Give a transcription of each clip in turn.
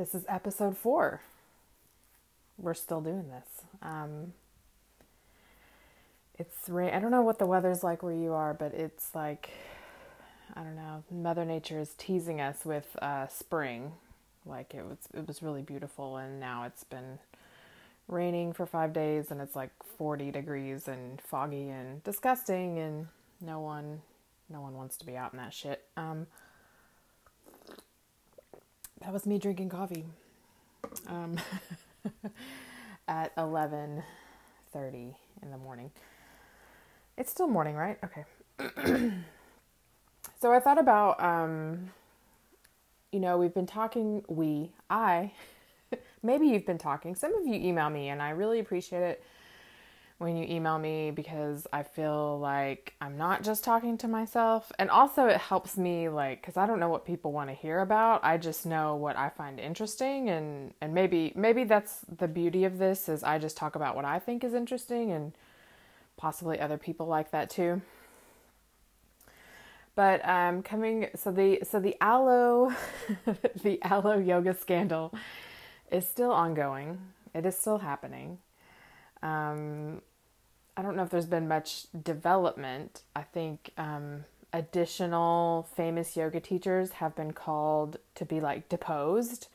this is episode four. We're still doing this. Um, it's rain. I don't know what the weather's like where you are, but it's like I don't know. Mother Nature is teasing us with uh, spring. Like it was, it was really beautiful, and now it's been raining for five days, and it's like forty degrees and foggy and disgusting, and no one, no one wants to be out in that shit. Um, that was me drinking coffee. Um, at eleven thirty in the morning. It's still morning, right? Okay. so I thought about, um, you know, we've been talking, we, I, maybe you've been talking. Some of you email me, and I really appreciate it when you email me because I feel like I'm not just talking to myself. And also, it helps me, like, because I don't know what people want to hear about. I just know what I find interesting, and and maybe maybe that's the beauty of this is I just talk about what I think is interesting and possibly other people like that too. But um, coming so the so the Alo the Alo yoga scandal is still ongoing. It is still happening. Um, I don't know if there's been much development. I think um, additional famous yoga teachers have been called to be like deposed.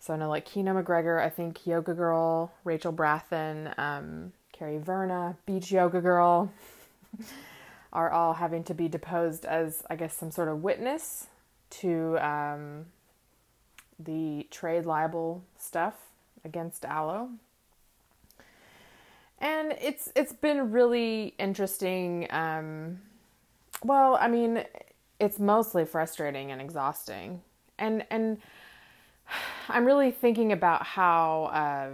So I know like Kino MacGregor, I think Yoga Girl, Rachel Brathen, um, Kerri Verna, Beach Yoga Girl, are all having to be deposed as, I guess, some sort of witness to um, the trade libel stuff against Alo. And it's it's been really interesting. Um, well, I mean, it's mostly frustrating and exhausting, and and I'm really thinking about how. Uh,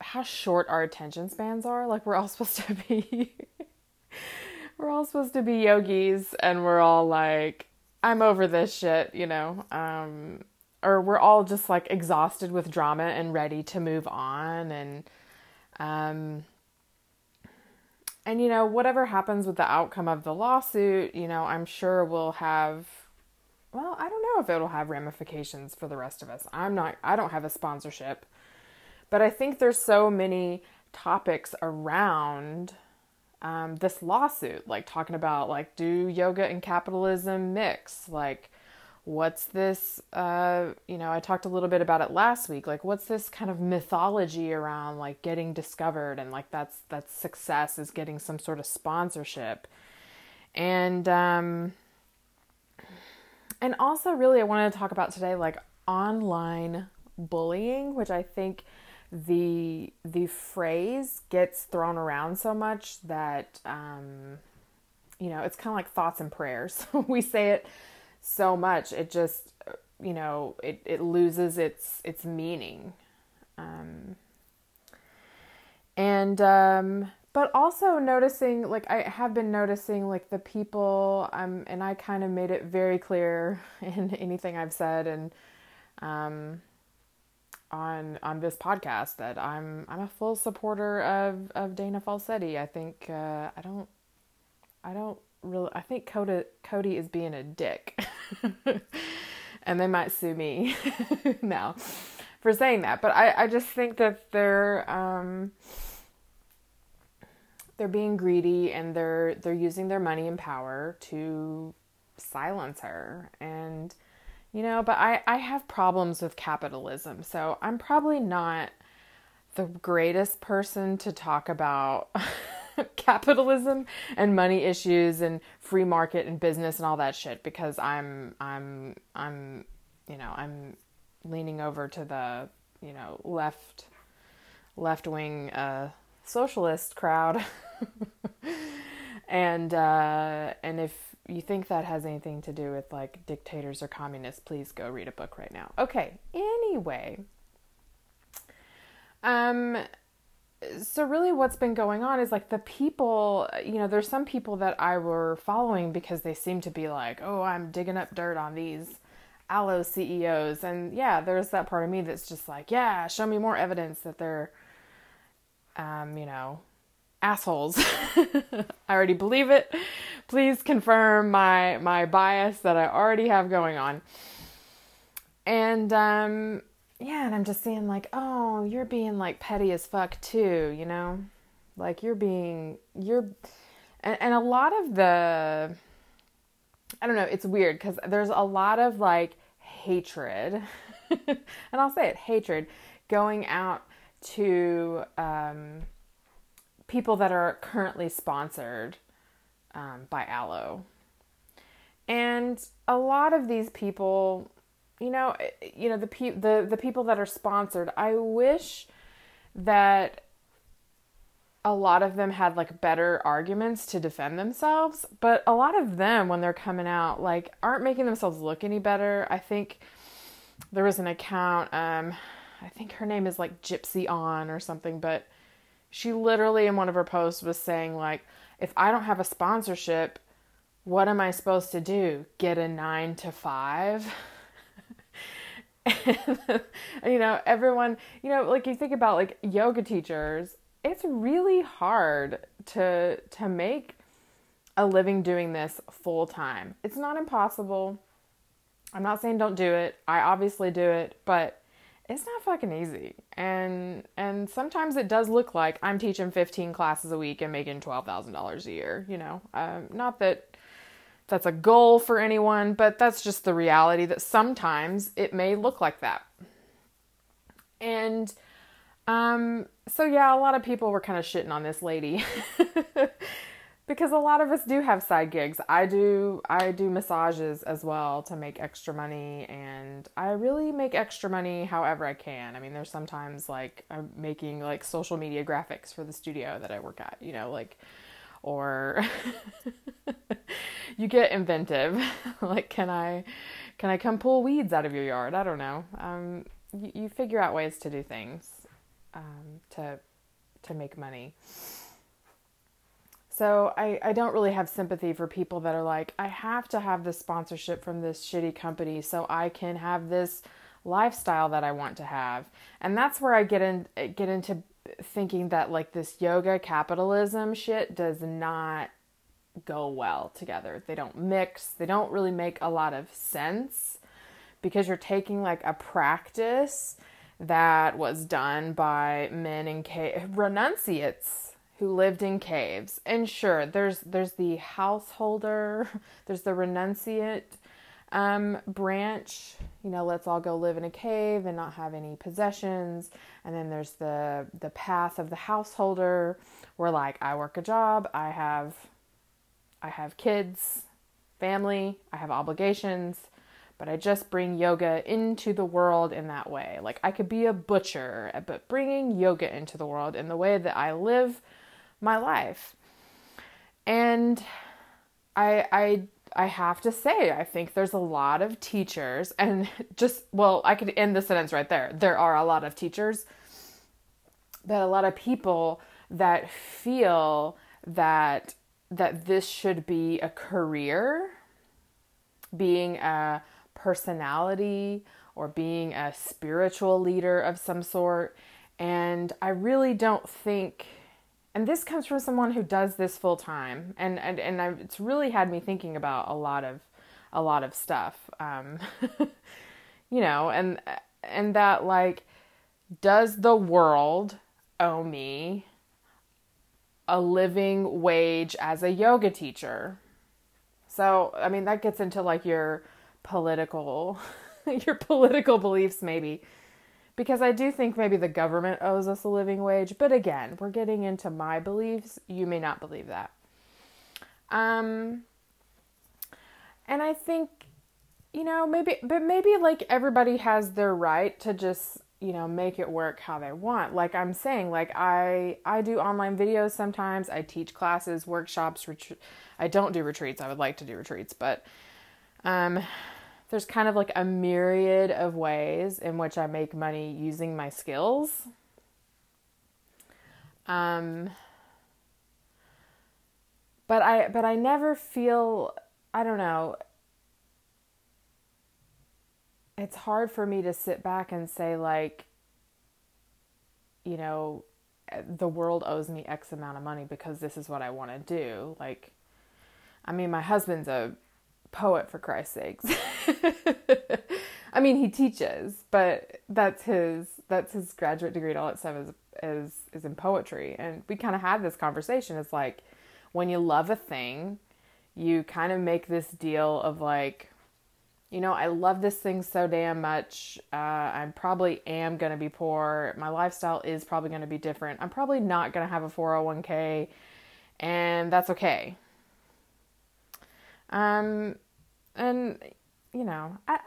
how short our attention spans are. Like we're all supposed to be we're all supposed to be yogis and we're all like I'm over this shit, you know. Um or we're all just like exhausted with drama and ready to move on and um and you know whatever happens with the outcome of the lawsuit, you know, I'm sure we'll have well, I don't know if it'll have ramifications for the rest of us. I'm not I don't have a sponsorship but I think there's so many topics around um, this lawsuit, like talking about like do yoga and capitalism mix? Like, what's this? Uh, you know, I talked a little bit about it last week. Like, what's this kind of mythology around like getting discovered and like that's that's success is getting some sort of sponsorship, and um, and also really I wanted to talk about today like online bullying, which I think the the phrase gets thrown around so much that um, you know it's kind of like thoughts and prayers. we say it so much, it just you know it it loses its its meaning. Um, and um, but also noticing like I have been noticing like the people um and I kind of made it very clear in anything I've said and um on on this podcast that I'm I'm a full supporter of of Dana Falsetti. I think uh, I don't I don't really I think Cody Cody is being a dick, and they might sue me now for saying that. But I I just think that they're um they're being greedy and they're they're using their money and power to silence her. And you know, but I, I have problems with capitalism, so I'm probably not the greatest person to talk about capitalism and money issues and free market and business and all that shit because I'm I'm I'm you know, I'm leaning over to the, you know, left left wing uh socialist crowd. and uh and if you think that has anything to do with like dictators or communists, please go read a book right now. Okay, anyway. Um so really what's been going on is like the people, you know, there's some people that I were following because they seem to be like, "Oh, I'm digging up dirt on these Alo CEOs." And yeah, there's that part of me that's just like, "Yeah, show me more evidence that they're um, you know, assholes. I already believe it. Please confirm my my bias that I already have going on. And um yeah, and I'm just seeing like, oh, you're being like petty as fuck too, you know? Like you're being you're and, and a lot of the I don't know, it's weird because there's a lot of like hatred, and I'll say it, hatred going out to um, people that are currently sponsored um, by Alo. And a lot of these people, you know, you know the pe- the the people that are sponsored, I wish that a lot of them had like better arguments to defend themselves, but a lot of them when they're coming out like aren't making themselves look any better. I think there was an account um I think her name is like Gypsy On or something, but she literally in one of her posts was saying like if I don't have a sponsorship, what am I supposed to do? Get a 9 to 5? you know, everyone, you know, like you think about like yoga teachers, it's really hard to to make a living doing this full time. It's not impossible. I'm not saying don't do it. I obviously do it, but it's not fucking easy. And and sometimes it does look like I'm teaching 15 classes a week and making $12,000 a year, you know. Um, not that that's a goal for anyone, but that's just the reality that sometimes it may look like that. And um so yeah, a lot of people were kind of shitting on this lady. because a lot of us do have side gigs. I do I do massages as well to make extra money and I really make extra money however I can. I mean, there's sometimes like I'm making like social media graphics for the studio that I work at, you know, like or you get inventive. like can I can I come pull weeds out of your yard? I don't know. Um you, you figure out ways to do things um to to make money. So I, I don't really have sympathy for people that are like, I have to have this sponsorship from this shitty company so I can have this lifestyle that I want to have. And that's where I get in get into thinking that like this yoga capitalism shit does not go well together. They don't mix. They don't really make a lot of sense because you're taking like a practice that was done by men in cave renunciates who lived in caves. And sure, there's there's the householder, there's the renunciate um, branch. You know, let's all go live in a cave and not have any possessions. And then there's the the path of the householder, where like I work a job, I have I have kids, family, I have obligations, but I just bring yoga into the world in that way. Like I could be a butcher, but bringing yoga into the world in the way that I live my life. And I I I have to say, I think there's a lot of teachers, and just, well, I could end the sentence right there. There are a lot of teachers, but a lot of people that feel that that this should be a career, being a personality or being a spiritual leader of some sort. And I really don't think and this comes from someone who does this full time. And and, and I've, it's really had me thinking about a lot of a lot of stuff. Um, you know and and that like does the world owe me a living wage as a yoga teacher? So i mean that gets into like your political your political beliefs maybe because I do think maybe the government owes us a living wage, but again, we're getting into my beliefs. You may not believe that. Um and I think you know, maybe but maybe like everybody has their right to just, you know, make it work how they want. Like I'm saying, like I I do online videos sometimes, I teach classes, workshops, I don't do retreats. I would like to do retreats, but um there's kind of like a myriad of ways in which I make money using my skills. Um, but I but I never feel I don't know. It's hard for me to sit back and say like you know the world owes me x amount of money because this is what I want to do. Like I mean my husband's a poet for Christ's sakes. I mean, he teaches, but that's his that's his graduate degree and all that stuff is is is in poetry. And we kind of had this conversation. It's like when you love a thing, you kind of make this deal of like, you know, I love this thing so damn much. Uh, I probably am going to be poor. My lifestyle is probably going to be different. I'm probably not going to have a 401k, and that's okay. Um, and you know, I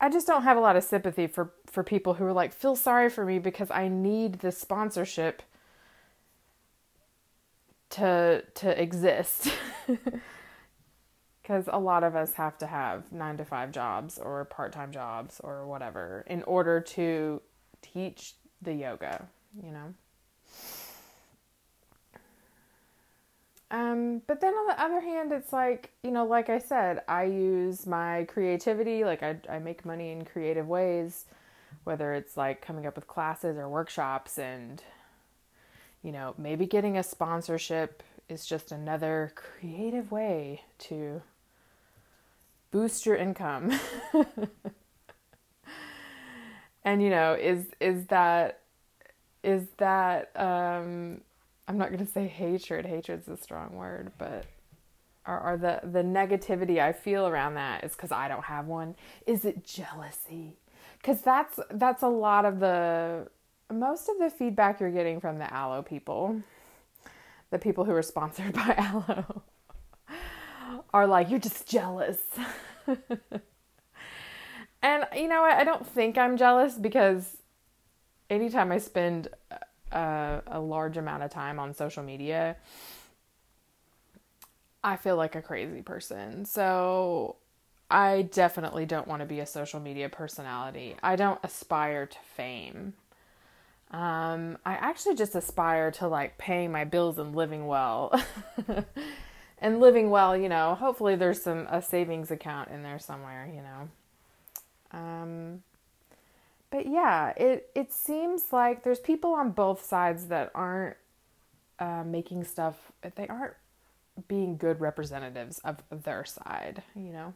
I just don't have a lot of sympathy for for people who are like feel sorry for me because I need this sponsorship to to exist. Cuz a lot of us have to have 9 to 5 jobs or part-time jobs or whatever in order to teach the yoga, you know. Um, but then on the other hand, it's like, you know, like I said, I use my creativity, like I, I make money in creative ways, whether it's like coming up with classes or workshops and, you know, maybe getting a sponsorship is just another creative way to boost your income. and, you know, is, is that, is that, um, I'm not going to say hatred. Hatred's a strong word, but are, the the negativity I feel around that is because I don't have one. Is it jealousy? Because that's that's a lot of the most of the feedback you're getting from the Alo people, the people who are sponsored by Alo, are like you're just jealous. and you know I don't think I'm jealous because anytime I spend uh, a, a large amount of time on social media, I feel like a crazy person. So I definitely don't want to be a social media personality. I don't aspire to fame. Um, I actually just aspire to like paying my bills and living well. and living well, you know, hopefully there's some a savings account in there somewhere, you know. Um, but yeah, it it seems like there's people on both sides that aren't uh, making stuff. They aren't being good representatives of their side, you know.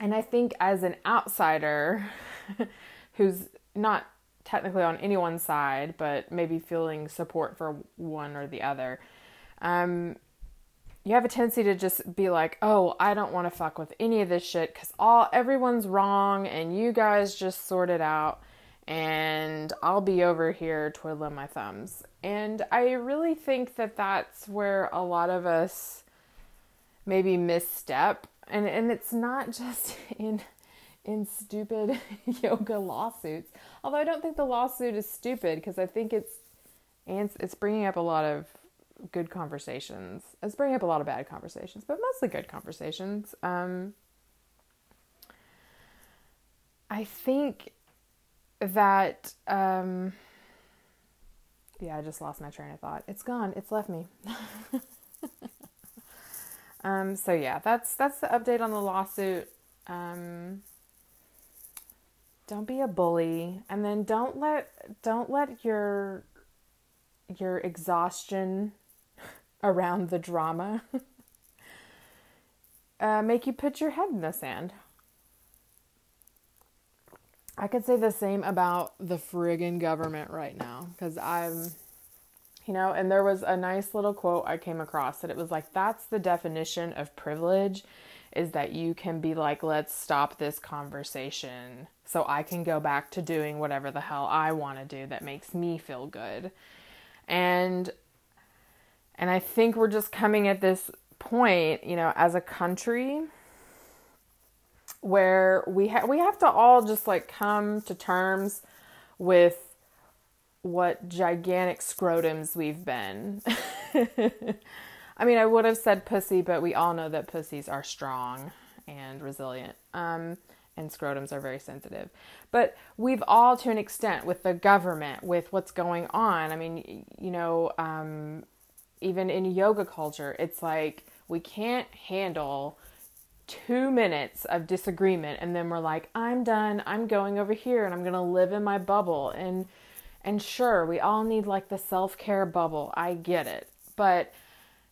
And I think as an outsider who's not technically on anyone's side, but maybe feeling support for one or the other, um, you have a tendency to just be like, "Oh, I don't want to fuck with any of this shit cuz all everyone's wrong and you guys just sort it out and I'll be over here twiddling my thumbs." And I really think that that's where a lot of us maybe misstep and and it's not just in in stupid yoga lawsuits. Although I don't think the lawsuit is stupid because I think it's it's bringing up a lot of good conversations. It's bringing up a lot of bad conversations, but mostly good conversations. Um, I think that, um, yeah, I just lost my train of thought. It's gone. It's left me. um, so yeah, that's that's the update on the lawsuit. Um, don't be a bully, and then don't let don't let your your exhaustion around the drama uh, make you put your head in the sand. I could say the same about the friggin' government right now because I'm, you know, and there was a nice little quote I came across that it was like, that's the definition of privilege is that you can be like, let's stop this conversation so I can go back to doing whatever the hell I want to do that makes me feel good. And and I think we're just coming at this point, you know, as a country where we ha- we have to all just like come to terms with what gigantic scrotums we've been. I mean, I would have said pussy, but we all know that pussies are strong and resilient. Um, and scrotums are very sensitive. But we've all, to an extent, with the government, with what's going on. I mean, you know, um, even in yoga culture, it's like we can't handle two minutes of disagreement and then we're like, I'm done, I'm going over here and I'm gonna live in my bubble. And and sure, we all need like the self care bubble. I get it. But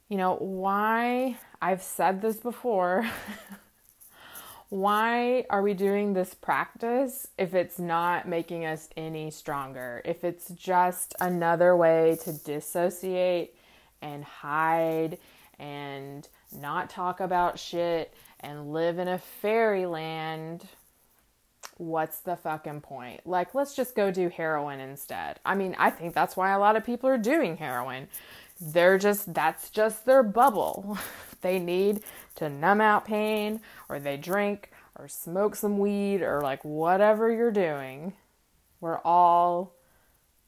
you know, why I've said this before. Why are we doing this practice if it's not making us any stronger? If it's just another way to dissociate and hide and not talk about shit and live in a fairyland, what's the fucking point? Like, let's just go do heroin instead. I mean, I think that's why a lot of people are doing heroin. They're just, that's just their bubble. they need to numb out pain, or they drink, or smoke some weed, or like whatever you're doing. We're all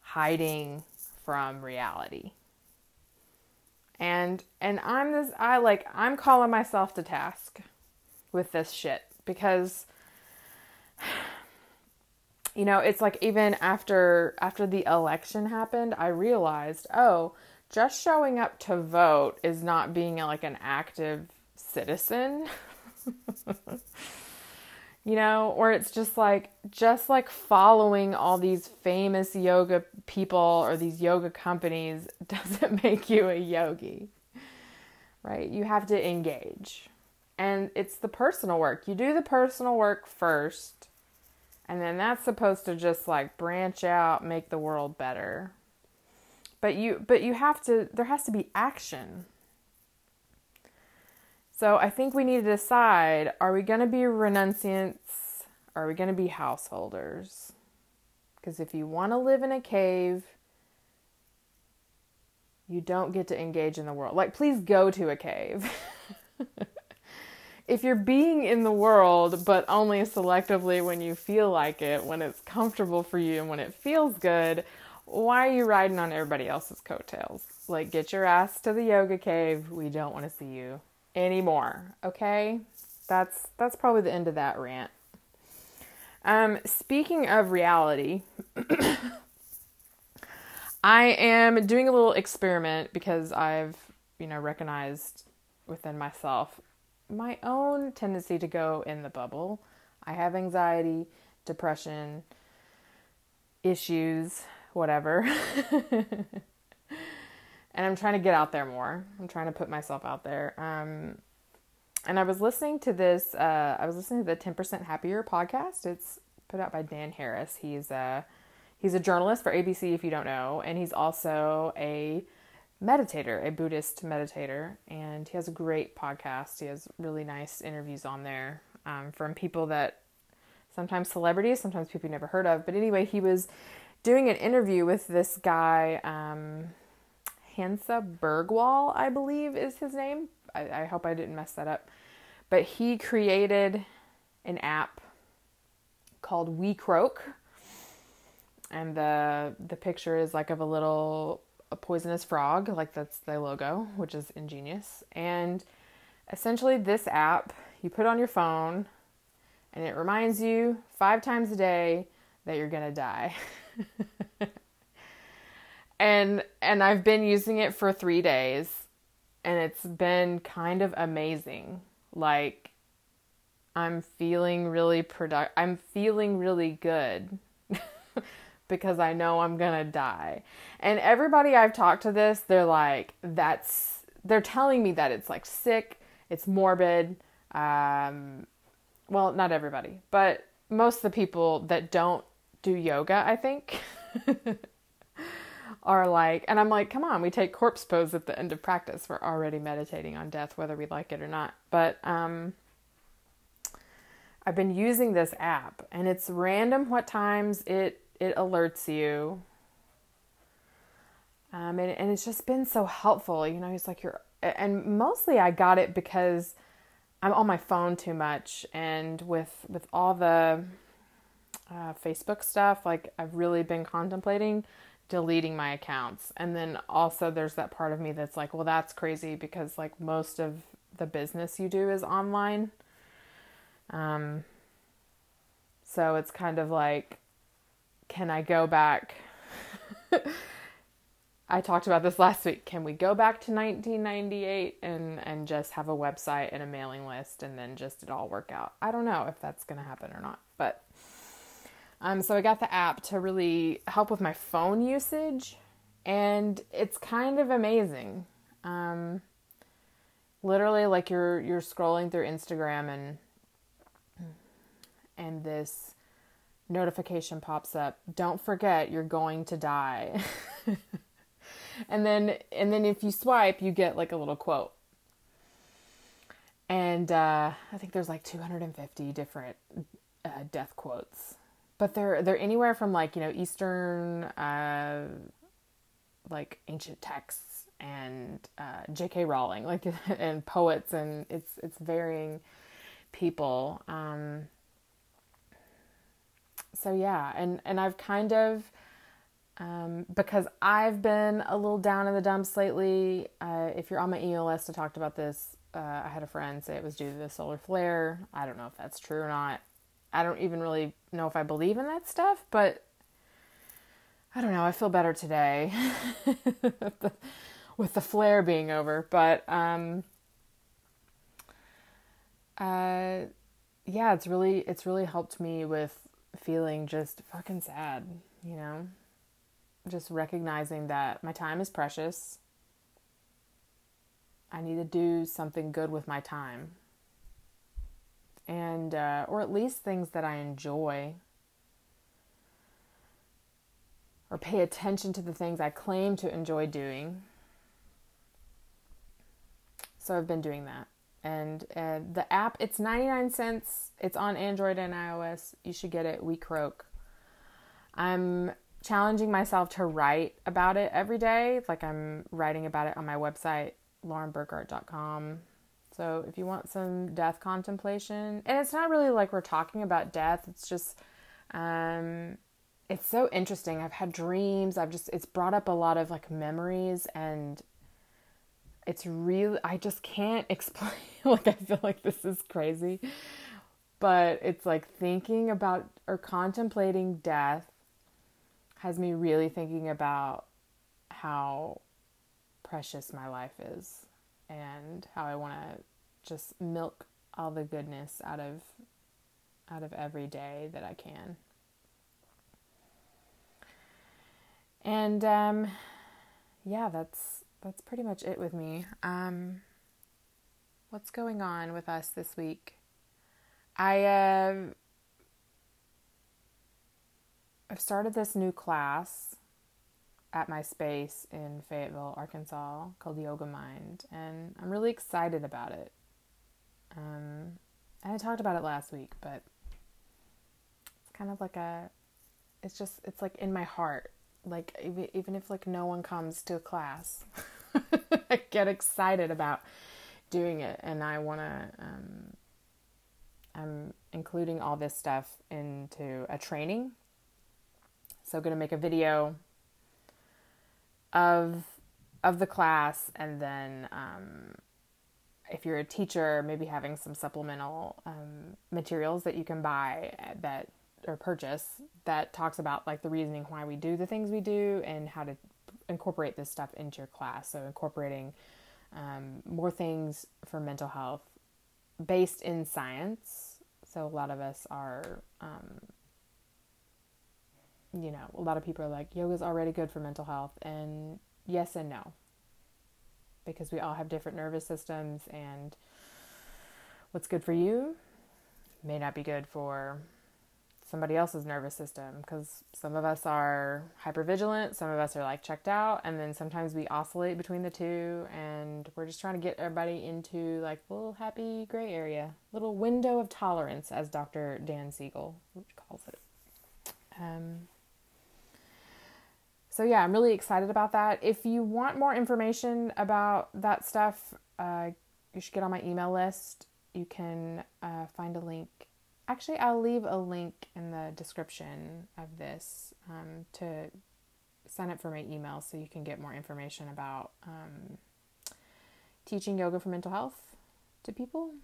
hiding from reality and and i'm this i like i'm calling myself to task with this shit because you know it's like even after after the election happened i realized oh just showing up to vote is not being like an active citizen you know or it's just like just like following all these famous yoga people or these yoga companies doesn't make you a yogi right? You have to engage. And it's the personal work. You do the personal work first and then that's supposed to just like branch out make the world better. But you but you have to there has to be action so I think we need to decide are we going to be renunciants? Or are we going to be householders? Because if you want to live in a cave, you don't get to engage in the world. Like, please go to a cave. if you're being in the world, but only selectively when you feel like it, when it's comfortable for you, and when it feels good, why are you riding on everybody else's coattails? Like, get your ass to the yoga cave. We don't want to see you anymore. Okay, that's that's probably the end of that rant. Um, speaking of reality, I am doing a little experiment because I've you know recognized within myself my own tendency to go in the bubble. I have anxiety, depression, issues, whatever. and I'm trying to get out there more. I'm trying to put myself out there. Um, and I was listening to this. Uh, I was listening to the 10% Happier podcast. It's put out by Dan Harris. He's a he's a journalist for ABC, if you don't know, and he's also a meditator, a Buddhist meditator, and he has a great podcast. He has really nice interviews on there um, from people that sometimes celebrities, sometimes people you never heard of. But anyway, he was doing an interview with this guy. Um, Hansa Bergwall, I believe is his name. I, I hope I didn't mess that up. But he created an app called WeCroak. And the the picture is like of a little a poisonous frog, like that's the logo, which is ingenious. And essentially this app you put on your phone and it reminds you five times a day that you're gonna die. and and I've been using it for 3 days and it's been kind of amazing. Like I'm feeling really product I'm feeling really good because I know I'm going to die. And everybody I've talked to this, they're like that's they're telling me that it's like sick, it's morbid. Um well, not everybody, but most of the people that don't do yoga, I think are like, and I'm like, come on, we take corpse pose at the end of practice. We're already meditating on death, whether we like it or not. But um, I've been using this app, and it's random what times it it alerts you. Um, and, and it's just been so helpful. You know, it's like you're, and mostly I got it because I'm on my phone too much, and with with all the uh, Facebook stuff, like I've really been contemplating deleting my accounts. And then also there's that part of me that's like, well, that's crazy because like most of the business you do is online. Um so it's kind of like can I go back I talked about this last week. Can we go back to 1998 and and just have a website and a mailing list and then just it all work out? I don't know if that's going to happen or not, but um, so I got the app to really help with my phone usage, and it's kind of amazing. Um, literally like you're you're scrolling through Instagram and and this notification pops up. Don't forget you're going to die. and then and then if you swipe, you get like a little quote. And uh, I think there's like 250 different uh, death quotes, but they're they're anywhere from like you know Eastern, uh, like ancient texts and uh, J.K. Rowling, like and poets, and it's it's varying people. Um, so yeah, and and I've kind of um, because I've been a little down in the dumps lately. Uh, if you're on my email list, I talked about this. Uh, I had a friend say it was due to the solar flare. I don't know if that's true or not. I don't even really know if I believe in that stuff, but I don't know. I feel better today with the flare being over. But um, uh, yeah, it's really it's really helped me with feeling just fucking sad, you know? Just recognizing that my time is precious. I need to do something good with my time. And, uh, or at least things that I enjoy. Or pay attention to the things I claim to enjoy doing. So I've been doing that. And uh, the app it's 99 cents. It's on android and ios. You should get it. WeCroak. I'm challenging myself to write about it every day. Like i'm writing about it on my website laurenburkhart.com so if you want some death contemplation and it's not really like we're talking about death it's just um it's so interesting. I've had dreams. I've just it's brought up a lot of like memories and it's really I just can't explain like I feel like this is crazy. But it's like thinking about or contemplating death has me really thinking about how precious my life is and how I want to just milk all the goodness out of out of every day that I can. And um yeah, that's that's pretty much it with me. Um, what's going on with us this week? I uh, I've started this new class at my space in Fayetteville, Arkansas, called Yoga Mind, and I'm really excited about it. Um, I talked about it last week, but it's kind of like a, it's just it's like in my heart. Like even if like no one comes to a class. I get excited about doing it, and I want to. Um, I'm including all this stuff into a training. So, going to make a video of of the class, and then um, if you're a teacher, maybe having some supplemental um, materials that you can buy that or purchase that talks about like the reasoning why we do the things we do and how to incorporate this stuff into your class. So, incorporating um, more things for mental health based in science. So, a lot of us are, um, you know, a lot of people are like, yoga is already good for mental health. And yes and no, because we all have different nervous systems, and what's good for you may not be good for somebody else's nervous system because some of us are hypervigilant, some of us are like checked out, and then sometimes we oscillate between the two, and we're just trying to get everybody into like a little happy gray area, little window of tolerance, as Dr. Dan Siegel calls it. Um, so yeah, I'm really excited about that. If you want more information about that stuff, uh, you should get on my email list. You can uh, find a link Actually, I'll leave a link in the description of this um, to sign up for my email so you can get more information about um, teaching yoga for mental health to people.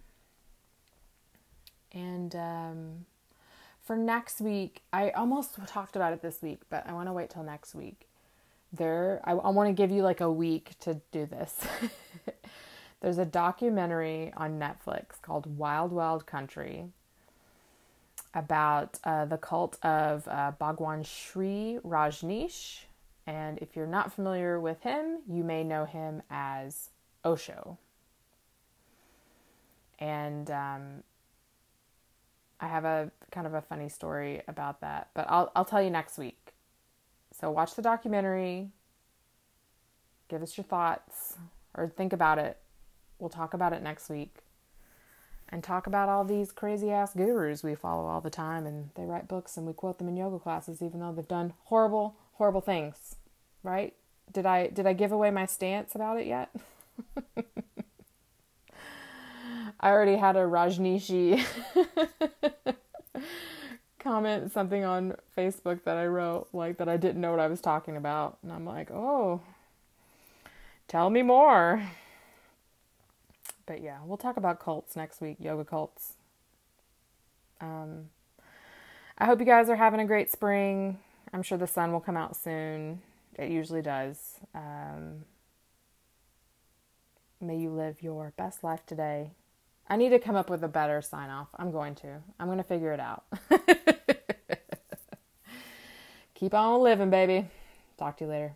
And um, for next week, I almost talked about it this week, but I want to wait till next week. There, I, I want to give you like a week to do this. There's a documentary on Netflix called Wild Wild Country about uh, the cult of uh, Bhagwan Shree Rajneesh. And if you're not familiar with him, you may know him as Osho. And um, I have a kind of a funny story about that, but I'll I'll tell you next week. So watch the documentary. Give us your thoughts or think about it. We'll talk about it next week. And talk about all these crazy ass gurus we follow all the time and they write books and we quote them in yoga classes even though they've done horrible horrible things. Right? Did I did I give away my stance about it yet? I already had a Rajneeshee comment something on Facebook that I wrote, like that I didn't know what I was talking about. And I'm like, oh, tell me more. But yeah, we'll talk about cults next week, yoga cults. Um, I hope you guys are having a great spring. I'm sure the sun will come out soon. It usually does. Um, may you live your best life today. I need to come up with a better sign off. I'm going to. I'm going to figure it out. Keep on living, baby. Talk to you later.